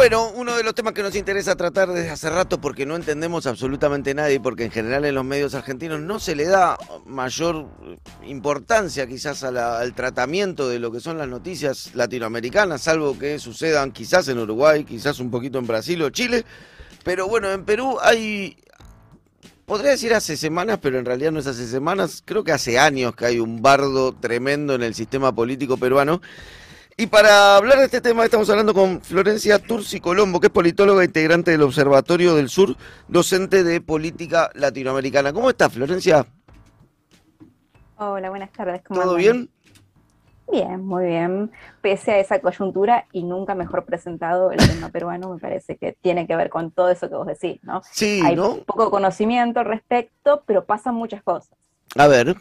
Bueno, uno de los temas que nos interesa tratar desde hace rato porque no entendemos absolutamente nada y porque en general en los medios argentinos no se le da mayor importancia quizás al tratamiento de lo que son las noticias latinoamericanas, salvo que sucedan quizás en Uruguay, quizás un poquito en Brasil o Chile. Pero bueno, en Perú hay, podría decir hace semanas, pero en realidad no es hace semanas, creo que hace años que hay un bardo tremendo en el sistema político peruano y para hablar de este tema estamos hablando con Florencia Turci Colombo, que es politóloga integrante del Observatorio del Sur, docente de política latinoamericana. ¿Cómo está, Florencia? Hola, buenas tardes. ¿Todo bien? Bien, muy bien. Pese a esa coyuntura y nunca mejor presentado el tema peruano, me parece que tiene que ver con todo eso que vos decís, ¿no? Sí, Hay ¿no? poco conocimiento al respecto, pero pasan muchas cosas. A ver.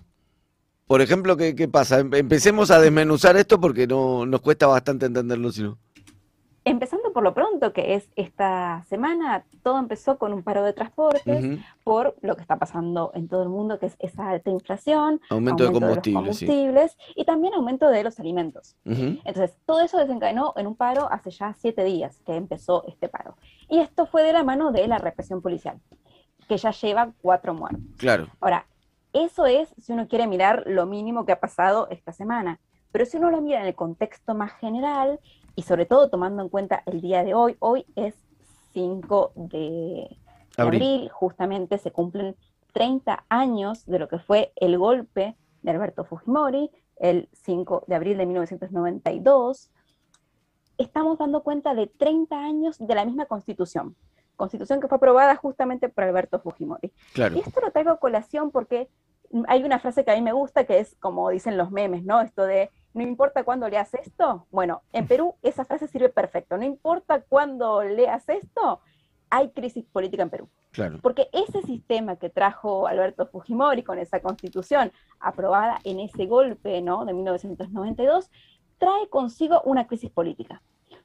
Por ejemplo, ¿qué, ¿qué, pasa? Empecemos a desmenuzar esto porque no nos cuesta bastante entenderlo, sino. Empezando por lo pronto, que es esta semana, todo empezó con un paro de transportes por lo que está pasando en todo el mundo, que es esa alta inflación, aumento, de combustibles, y también aumento de los alimentos. Entonces, todo eso desencadenó en un paro hace ya siete días que empezó este paro. Y esto fue de la mano de la represión policial, que ya lleva cuatro muertos. Claro. Ahora, eso es si uno quiere mirar lo mínimo que ha pasado esta semana. Pero si uno lo mira en el contexto más general y sobre todo tomando en cuenta el día de hoy, hoy es 5 de abril, justamente se cumplen 30 años de lo que fue el golpe de Alberto Fujimori, el 5 de abril de 1992. Estamos dando cuenta de 30 años de la misma constitución constitución que fue aprobada justamente por Alberto Fujimori. Y esto lo traigo a colación porque hay una frase que a mí me gusta que es como dicen los memes, ¿no? Esto de, no importa cuándo leas esto. Bueno, en Perú esa frase sirve perfecto. No importa cuándo leas esto, hay crisis política en Perú. Claro. Porque ese sistema que trajo Alberto Fujimori con esa constitución aprobada en ese golpe, ¿no? De 1992, trae consigo una crisis política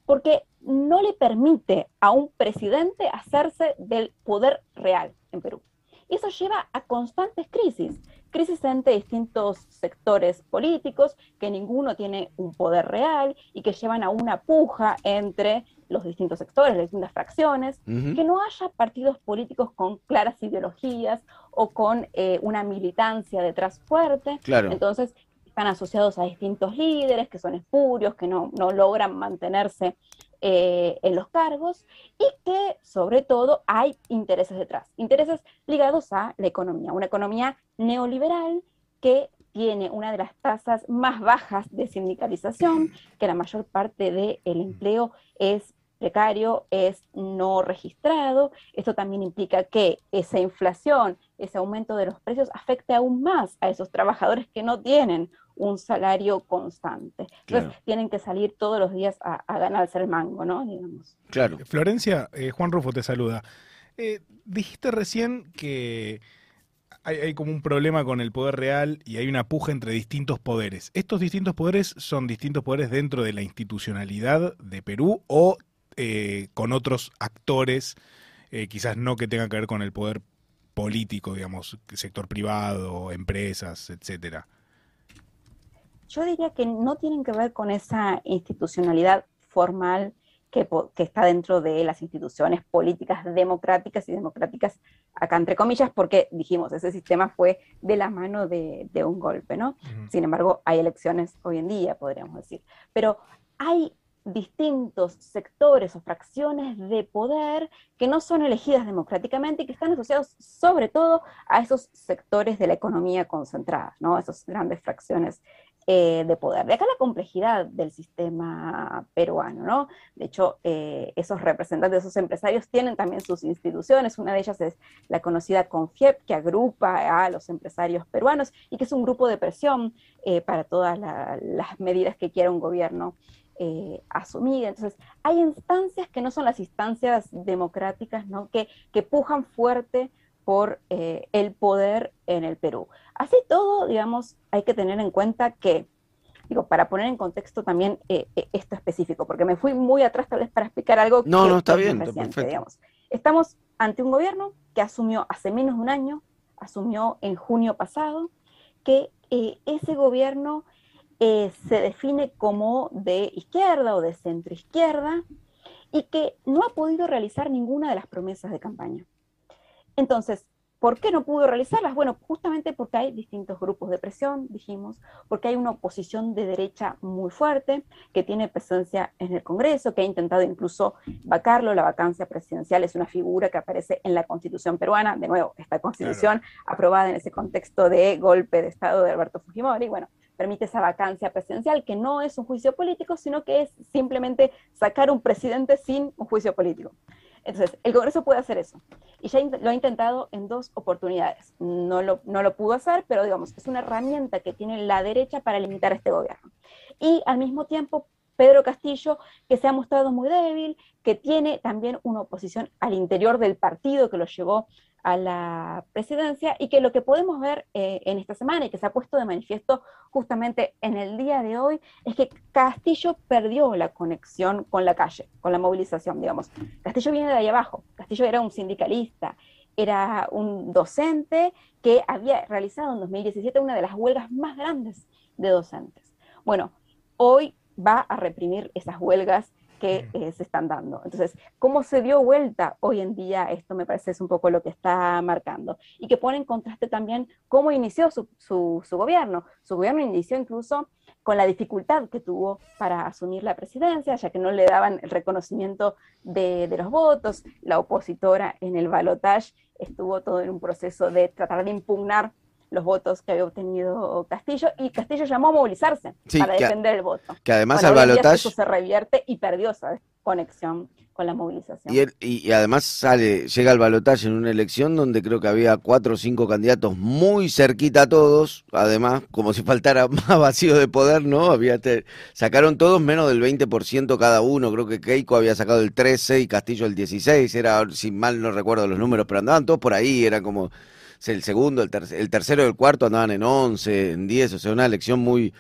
porque no le permite a un presidente hacerse del poder real en Perú. Y eso lleva a constantes crisis, crisis entre distintos sectores políticos, que ninguno tiene un poder real y que llevan a una puja entre los distintos sectores, las distintas fracciones, que no haya partidos políticos con claras ideologías o con eh, una militancia detrás fuerte. Claro. Entonces, están asociados a distintos líderes que son espurios, que no, logran mantenerse eh, en los cargos y que sobre todo hay intereses detrás, intereses ligados a la economía, una economía neoliberal que tiene una de las tasas más bajas de sindicalización, que la mayor parte del empleo es precario, es no registrado. Esto también implica que esa inflación, ese aumento de los precios afecte aún más a esos trabajadores que no tienen un salario constante. Entonces tienen que salir todos los días a, ganarse el mango, ¿no? Digamos. Claro. Florencia, eh, Juan Rufo te saluda. Eh, dijiste recién que hay, como un problema con el poder real y hay una puja entre distintos poderes. ¿Estos distintos poderes son distintos poderes dentro de la institucionalidad de Perú o eh, con otros actores, quizás no que tengan que ver con el poder político, digamos, sector privado, empresas, etcétera? Yo diría que no tienen que ver con esa institucionalidad formal que, está dentro de las instituciones políticas democráticas y democráticas, acá entre comillas, porque dijimos, ese sistema fue de la mano de, un golpe, ¿no? Sin embargo, hay elecciones hoy en día, podríamos decir. Pero hay distintos sectores o fracciones de poder que no son elegidas democráticamente y que están asociados sobre todo a esos sectores de la economía concentrada, ¿no? Esas grandes fracciones eh, de poder. De acá la complejidad del sistema peruano, ¿no? De hecho, eh, esos representantes, esos empresarios tienen también sus instituciones, una de ellas es la conocida CONFIEP, que agrupa a los empresarios peruanos y que es un grupo de presión eh, para todas las medidas que quiera un gobierno asumir. Entonces, hay instancias que no son las instancias democráticas, ¿no? Que, que pujan fuerte por el poder en el Perú. Así todo, digamos, hay que tener en cuenta que, digo, para poner en contexto también eh, eh, esto específico, porque me fui muy atrás tal vez para explicar algo no, que no, está bien, reciente, digamos. Estamos ante un gobierno que asumió hace menos de un año, asumió en junio pasado, que eh, ese gobierno se define como de izquierda o de centro izquierda, y que no ha podido realizar ninguna de las promesas de campaña. Entonces, ¿Por qué no pudo realizarlas? Bueno, justamente porque hay distintos grupos de presión, dijimos, porque hay una oposición de derecha muy fuerte que tiene presencia en el Congreso, que ha intentado incluso vacarlo. La vacancia presidencial es una figura que aparece en la Constitución peruana. De nuevo, esta Constitución aprobada en ese contexto de golpe de Estado de Alberto Fujimori. Bueno, permite esa vacancia presidencial, que no es un juicio político, sino que es simplemente sacar un presidente sin un juicio político. Entonces, el Congreso puede hacer eso. Y ya lo ha intentado en dos oportunidades. No lo, no lo pudo hacer, pero digamos, es una herramienta que tiene la derecha para limitar este gobierno. Y al mismo tiempo, Pedro Castillo, que se ha mostrado muy débil, que tiene también una oposición al interior del partido que lo llevó a la presidencia y que lo que podemos ver eh, en esta semana y que se ha puesto de manifiesto justamente en el día de hoy es que Castillo perdió la conexión con la calle, con la movilización, digamos. Castillo viene de ahí abajo, Castillo era un sindicalista, era un docente que había realizado en 2017 una de las huelgas más grandes de docentes. Bueno, hoy va a reprimir esas huelgas que eh, se están dando. Entonces, ¿cómo se dio vuelta hoy en día? Esto me parece es un poco lo que está marcando. Y que pone en contraste también cómo inició su, su, gobierno. Su gobierno inició incluso con la dificultad que tuvo para asumir la presidencia, ya que no le daban el reconocimiento de, de los votos. La opositora en el balotaje estuvo todo en un proceso de tratar de impugnar los votos que había obtenido Castillo y Castillo llamó a movilizarse para defender el voto. Que además al balotaje... se revierte y perdió esa conexión con la movilización. Y, además sale, llega al balotaje en una elección donde creo que había cuatro o cinco candidatos muy cerquita a todos, además, como si faltara más vacío de poder, ¿no? Había sacaron todos menos del 20% cada uno, creo que Keiko había sacado el 13 y Castillo el 16, era, si mal no recuerdo los números, pero andaban todos por ahí, era como el segundo, el, el tercero y el cuarto andaban en 11, en 10, o sea, una elección muy,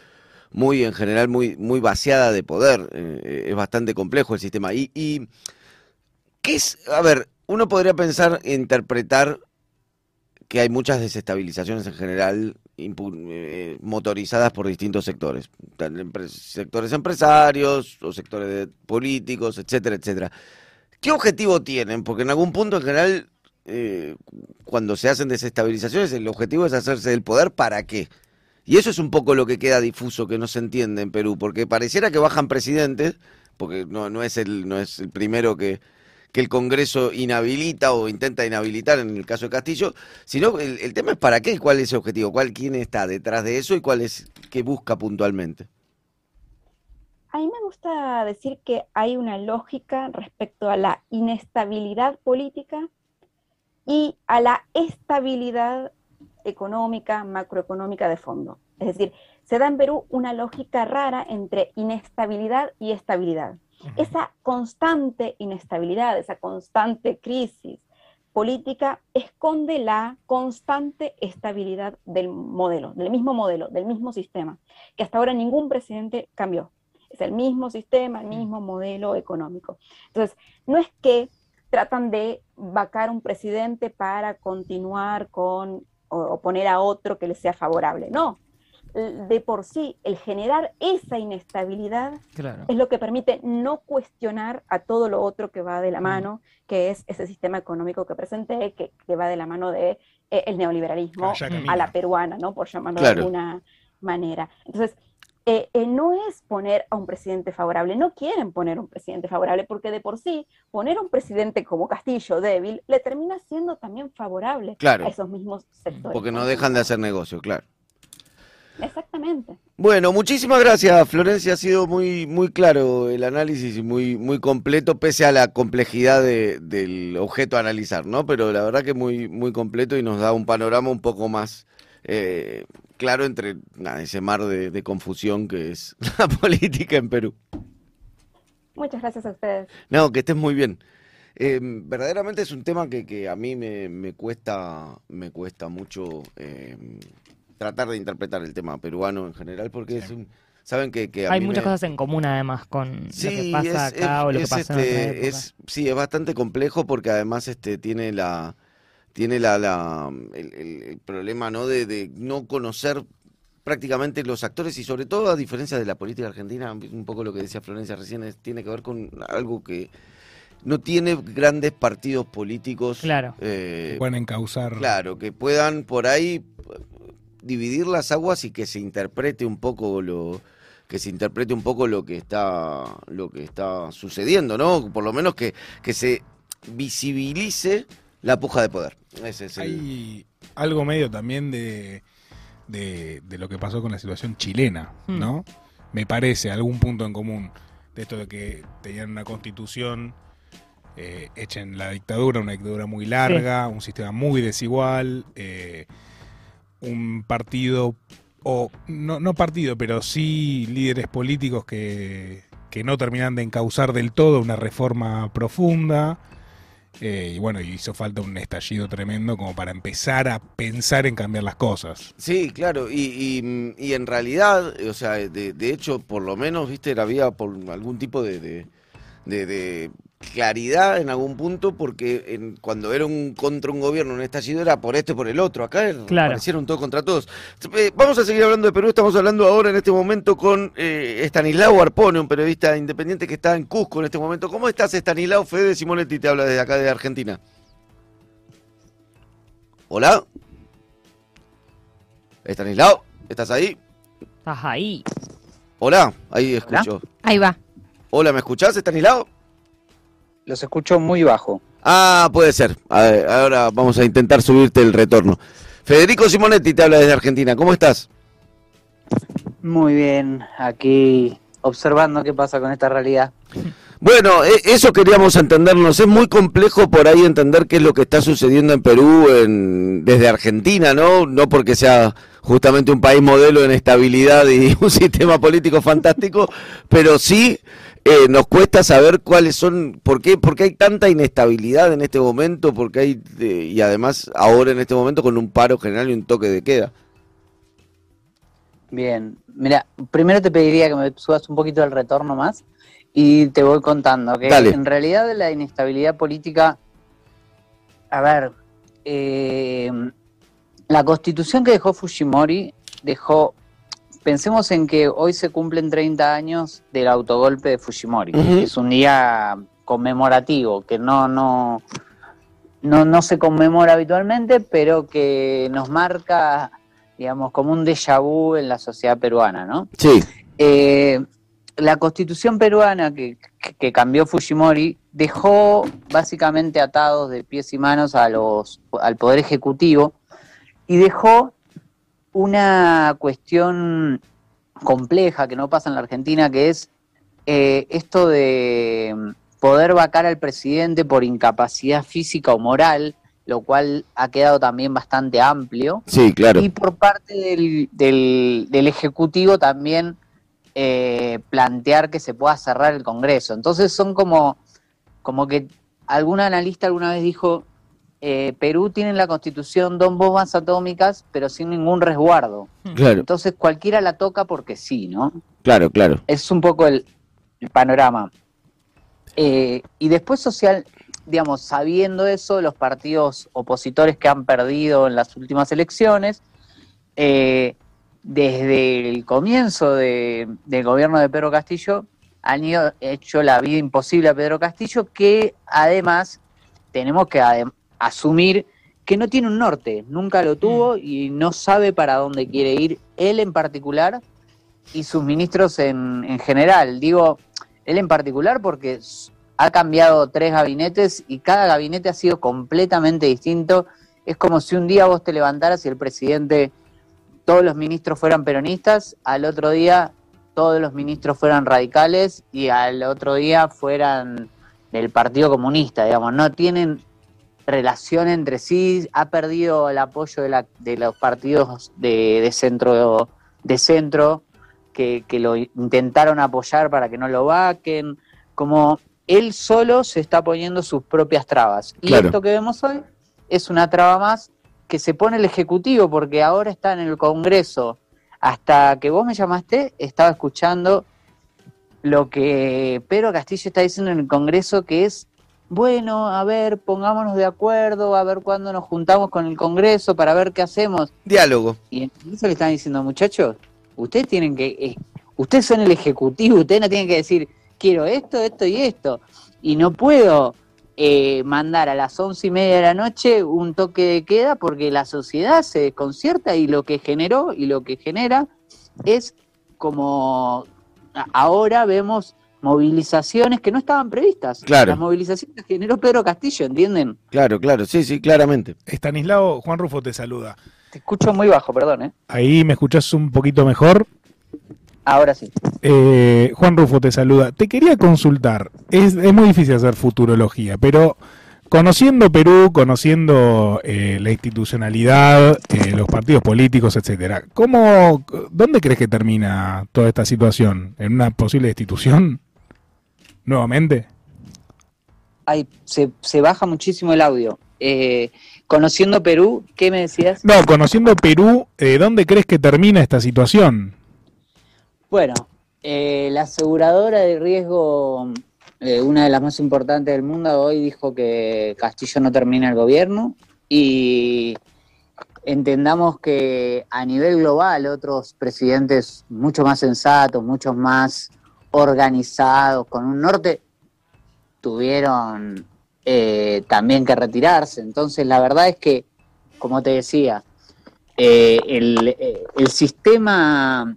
muy en general, muy, muy vaciada de poder. Eh, es bastante complejo el sistema. Y, y, ¿qué es? A ver, uno podría pensar, interpretar que hay muchas desestabilizaciones en general eh, motorizadas por distintos sectores, sectores empresarios o sectores políticos, etcétera, etcétera. ¿Qué objetivo tienen? Porque en algún punto en general eh, cuando se hacen desestabilizaciones, el objetivo es hacerse del poder para qué. Y eso es un poco lo que queda difuso, que no se entiende en Perú, porque pareciera que bajan presidentes, porque no, es, el, primero que, el Congreso inhabilita o intenta inhabilitar en el caso de Castillo, sino el, el tema es para qué, cuál es el objetivo, cuál, quién está detrás de eso y cuál es qué busca puntualmente. A mí me gusta decir que hay una lógica respecto a la inestabilidad política y a la estabilidad económica, macroeconómica de fondo. Es decir, se da en Perú una lógica rara entre inestabilidad y estabilidad. Esa constante inestabilidad, esa constante crisis política esconde la constante estabilidad del modelo, del mismo modelo, del mismo sistema, que hasta ahora ningún presidente cambió. Es el mismo sistema, el mismo modelo económico. Entonces, no es que tratan de vacar un presidente para continuar con o, poner a otro que le sea favorable. No, de por sí, el generar esa inestabilidad es lo que permite no cuestionar a todo lo otro que va de la mm. mano, que es ese sistema económico que presenté, que, va de la mano de eh, el neoliberalismo a la peruana, ¿no? Por llamarlo de alguna manera. Entonces, eh, eh, no es poner a un presidente favorable, no quieren poner un presidente favorable, porque de por sí poner a un presidente como Castillo débil le termina siendo también favorable a esos mismos sectores. Porque no dejan de hacer negocio, claro. Exactamente. Bueno, muchísimas gracias, Florencia. Ha sido muy, muy claro el análisis y muy, muy completo, pese a la complejidad del objeto a analizar, ¿no? Pero la verdad que muy, muy completo y nos da un panorama un poco más eh, claro entre ese mar de, confusión que es la política en Perú. Muchas gracias a ustedes. No, que estés muy bien. Eh, verdaderamente es un tema que, a mí me, cuesta me cuesta mucho eh, tratar de interpretar el tema peruano en general porque es un saben que, hay muchas cosas en común además con lo que pasa acá o lo que pasa este, es, sí es bastante complejo porque además este tiene la tiene la, la el, problema ¿no? De, no conocer prácticamente los actores y sobre todo a diferencia de la política argentina, un poco lo que decía Florencia recién, tiene que ver con algo que no tiene grandes partidos políticos. Claro. Eh, puedan encauzar. Claro, que puedan por ahí dividir las aguas y que se interprete un poco lo que se interprete un poco lo que está lo que está sucediendo, ¿no? Por lo menos que, que se visibilice la puja de poder. Ese es Hay algo medio también de, de, lo que pasó con la situación chilena, hmm. ¿no? Me parece algún punto en común de esto de que tenían una constitución eh, hecha en la dictadura, una dictadura muy larga, un sistema muy desigual, eh, un partido, o no, no partido, pero sí líderes políticos que, que no terminan de encauzar del todo una reforma profunda. Eh, y bueno, hizo falta un estallido tremendo como para empezar a pensar en cambiar las cosas. Sí, claro, y, en realidad, o sea, de, hecho, por lo menos, viste, había por algún tipo de, de claridad en algún punto porque cuando era un contra un gobierno, un estallido era por este por el otro. Acá aparecieron todos contra todos. Eh, vamos a seguir hablando de Perú. Estamos hablando ahora en este momento con eh, Estanislao Arpone, un periodista independiente que está en Cusco en este momento. ¿Cómo estás, Estanislao? Fede Simonetti te habla desde acá de Argentina. Hola. Estanislao, ¿estás ahí? Estás ahí. Hola, ahí escucho. Ahí va. Hola, ¿me escuchás, Estanislao? Los escucho muy bajo. Ah, puede ser. ahora vamos a intentar subirte el retorno. Federico Simonetti te habla desde Argentina. ¿Cómo estás? Muy bien, aquí observando qué pasa con esta realidad. Bueno, e, eso queríamos entendernos. Es muy complejo por ahí entender qué es lo que está sucediendo en Perú desde Argentina, ¿no? No porque sea justamente un país modelo en estabilidad y un sistema político fantástico, pero sí eh, nos cuesta saber cuáles son, por qué, por hay tanta inestabilidad en este momento, porque hay, y además ahora en este momento con un paro general y un toque de queda. Bien, mira, primero te pediría que me subas un poquito el retorno más y te voy contando que en realidad la inestabilidad política, a ver, eh, la constitución que dejó Fujimori dejó pensemos en que hoy se cumplen 30 años del autogolpe de Fujimori. Es un día conmemorativo que no, no, no, no se conmemora habitualmente, pero que nos marca, digamos, como un déjà vu en la sociedad peruana, ¿no? Sí. Eh, la constitución peruana que, que, cambió Fujimori dejó básicamente atados de pies y manos a los, al Poder Ejecutivo y dejó una cuestión compleja que no pasa en la Argentina, que es eh, esto de poder vacar al presidente por incapacidad física o moral, lo cual ha quedado también bastante amplio. Sí, claro. Y por parte del, del, Ejecutivo también eh, plantear que se pueda cerrar el Congreso. Entonces son como, como que algún analista alguna vez dijo, eh, Perú tiene en la constitución dos bombas atómicas, pero sin ningún resguardo. Hmm. Claro. Entonces cualquiera la toca porque sí, ¿no? Claro, claro. Es un poco el, panorama. Eh, y después social, digamos, sabiendo eso, los partidos opositores que han perdido en las últimas elecciones, eh, desde el comienzo del gobierno de Pedro Castillo, han hecho la vida imposible a Pedro Castillo, que además tenemos que asumir que no tiene un norte, nunca lo tuvo mm. y no sabe para dónde quiere ir él en particular y sus ministros en, en general. Digo, él en particular porque ha cambiado tres gabinetes y cada gabinete ha sido completamente distinto. Es como si un día vos te levantaras y el presidente, todos los ministros fueran peronistas, al otro día todos los ministros fueran radicales y al otro día fueran del Partido Comunista, digamos, no tienen relación entre sí, ha perdido el apoyo de, la, de los partidos de, centro, de centro que, lo intentaron apoyar para que no lo vaquen, como él solo se está poniendo sus propias trabas. Y esto que vemos hoy es una traba más que se pone el Ejecutivo, porque ahora está en el Congreso. Hasta que vos me llamaste, estaba escuchando lo que Pedro Castillo está diciendo en el Congreso, que es bueno, a ver, pongámonos de acuerdo, a ver cuándo nos juntamos con el Congreso para ver qué hacemos. Diálogo. Y eso le están diciendo, muchachos, ustedes tienen que, eh, ustedes son el Ejecutivo, ustedes no tienen que decir, quiero esto, esto y esto. Y no puedo eh, mandar a las once y media de la noche un toque de queda porque la sociedad se desconcierta y lo que generó y lo que genera es como ahora vemos movilizaciones que no estaban previstas. Claro. Las movilizaciones generó Pedro Castillo, ¿entienden? Claro, claro, sí, sí, claramente. Estanislao, Juan Rufo te saluda. Te escucho muy bajo, perdón, ¿eh? Ahí me escuchás un poquito mejor. Ahora sí. Eh, Juan Rufo te saluda. Te quería consultar. Es, muy difícil hacer futurología, pero conociendo Perú, conociendo eh, la institucionalidad, eh, los partidos políticos, etcétera, ¿cómo, dónde crees que termina toda esta situación? ¿En una posible destitución? ¿Nuevamente? Ay, se, se baja muchísimo el audio. conociendo Perú, ¿qué me decías? No, conociendo Perú, ¿dónde crees que termina esta situación? Bueno, eh, la aseguradora de riesgo, eh, una de las más importantes del mundo, hoy dijo que Castillo no termina el gobierno y entendamos que a nivel global otros presidentes mucho más sensatos, mucho más organizados, con un norte, tuvieron eh, también que retirarse. Entonces, la verdad es que, como te decía, el, el sistema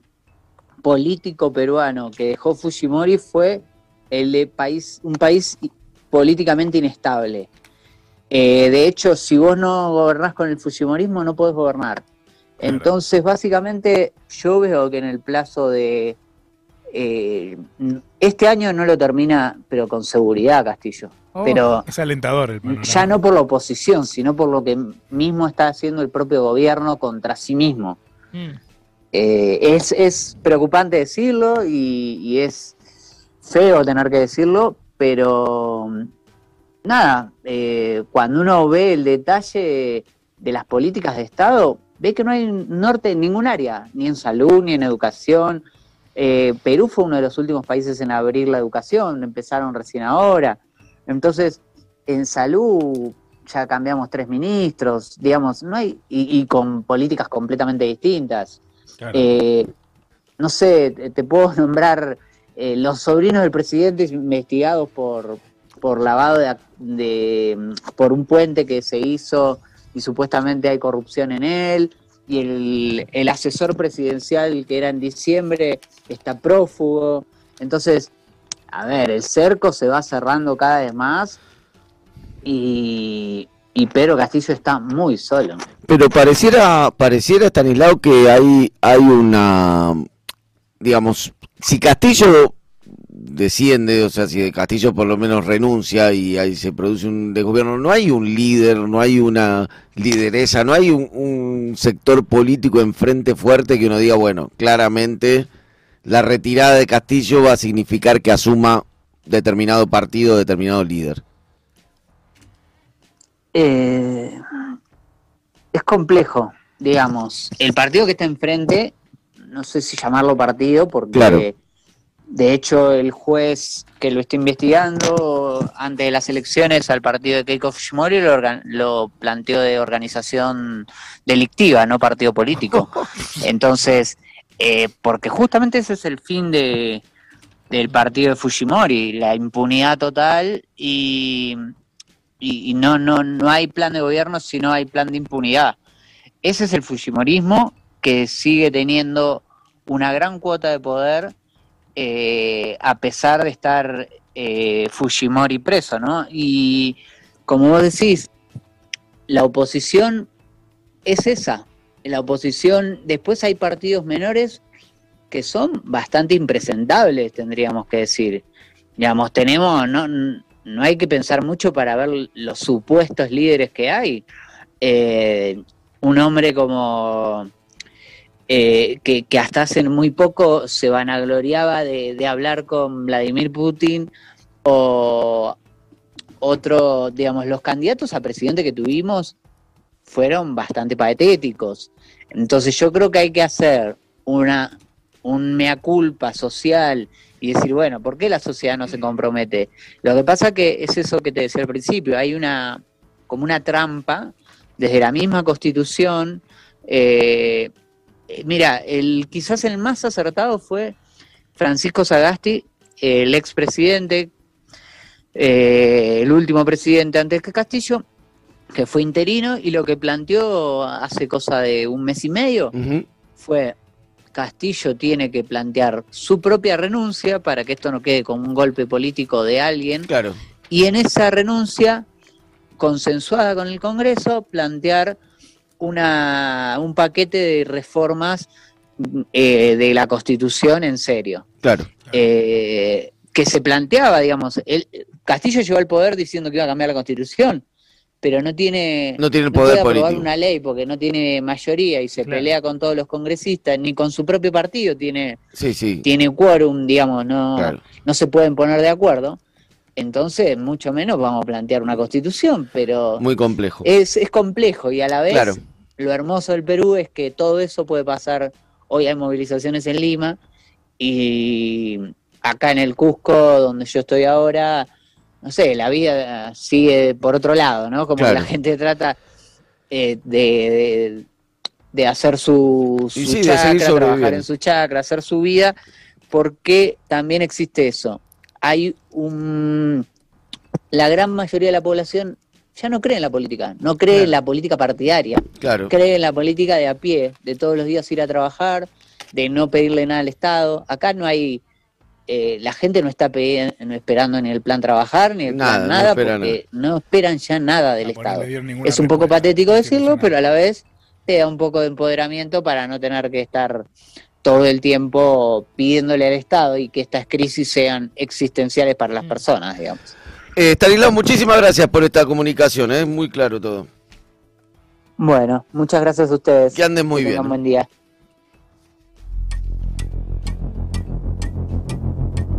político peruano que dejó Fujimori fue el de país, un país políticamente inestable. Eh, de hecho, si vos no gobernás con el Fujimorismo, no podés gobernar. Entonces, básicamente, yo veo que en el plazo de... Eh, este año no lo termina, pero con seguridad Castillo. Oh, pero es alentador el Ya no por la oposición, sino por lo que mismo está haciendo el propio gobierno contra sí mismo. Mm. Eh, es, es, preocupante decirlo y, es feo tener que decirlo, pero nada, eh, cuando uno ve el detalle de las políticas de Estado, ve que no hay norte en ningún área, ni en salud, ni en educación. Eh, Perú fue uno de los últimos países en abrir la educación, empezaron recién ahora. Entonces, en salud ya cambiamos tres ministros, digamos, no hay, y con políticas completamente distintas. Eh, no sé, te, puedo nombrar eh, los sobrinos del presidente investigados por, por lavado de, por un puente que se hizo y supuestamente hay corrupción en él y el, el asesor presidencial que era en diciembre está prófugo. Entonces, a ver, el cerco se va cerrando cada vez más y, y Castillo está muy solo. Pero pareciera, pareciera Stanislao que hay, hay una, digamos, si Castillo desciende, o sea, si Castillo por lo menos renuncia y ahí se produce un desgobierno, no hay un líder, no hay una lideresa, no hay un, un sector político enfrente fuerte que uno diga, bueno, claramente la retirada de Castillo va a significar que asuma determinado partido, determinado líder. Eh, es complejo, digamos. El partido que está enfrente, no sé si llamarlo partido, porque de hecho el juez que lo está investigando antes de las elecciones al partido de Keiko Fujimori lo, lo planteó de organización delictiva, no partido político. Entonces, eh, porque justamente ese es el fin de, del partido de Fujimori, la impunidad total y y, no, no, no hay plan de gobierno, sino hay plan de impunidad. Ese es el Fujimorismo que sigue teniendo una gran cuota de poder eh, a pesar de estar eh, Fujimori preso, ¿no? Y como vos decís, la oposición es esa. La oposición, después hay partidos menores que son bastante impresentables, tendríamos que decir. Digamos, tenemos, no, no hay que pensar mucho para ver los supuestos líderes que hay. Eh, un hombre como eh, que, hasta hace muy poco se vanagloriaba de, hablar con Vladimir Putin o otro, digamos, los candidatos a presidente que tuvimos fueron bastante patéticos. Entonces yo creo que hay que hacer una un mea culpa social y decir, bueno, ¿por qué la sociedad no se compromete? Lo que pasa que es eso que te decía al principio, hay una como una trampa desde la misma constitución. Eh, mira, el, quizás el más acertado fue Francisco Sagasti el expresidente, eh, el último presidente antes que Castillo, que fue interino, y lo que planteó hace cosa de un mes y medio fue Castillo tiene que plantear su propia renuncia para que esto no quede como un golpe político de alguien. Claro. Y en esa renuncia, consensuada con el Congreso, plantear una, un paquete de reformas eh, de la Constitución en serio. Claro. Eh, que se planteaba, digamos, el, Castillo llegó al poder diciendo que iba a cambiar la Constitución pero no tiene, no tiene el poder puede aprobar una ley porque no tiene mayoría y se pelea con todos los congresistas, ni con su propio partido tiene, tiene quórum, digamos, no, no se pueden poner de acuerdo. Entonces, mucho menos vamos a plantear una constitución, pero... Muy complejo. Es, es complejo y a la vez lo hermoso del Perú es que todo eso puede pasar, hoy hay movilizaciones en Lima y acá en el Cusco, donde yo estoy ahora, no sé, la vida sigue por otro lado, ¿no? Como la gente trata eh, de, de, hacer su, su chakra, trabajar en su chakra, hacer su vida, porque también existe eso. Hay un... La gran mayoría de la población ya no cree en la política, no cree en la política partidaria, claro. cree en la política de a pie, de todos los días ir a trabajar, de no pedirle nada al Estado. Acá no hay eh, la gente no está esperando ni el plan trabajar ni el plan nada, porque no esperan ya nada del Estado. Es un poco patético decirlo, pero a la vez te da un poco de empoderamiento para no tener que estar todo el tiempo pidiéndole al Estado y que estas crisis sean existenciales para las mm. personas, digamos. Eh, Stanislao, muchísimas gracias por esta comunicación, es ¿eh? muy claro todo. Bueno, muchas gracias a ustedes. Que anden muy bien. buen día.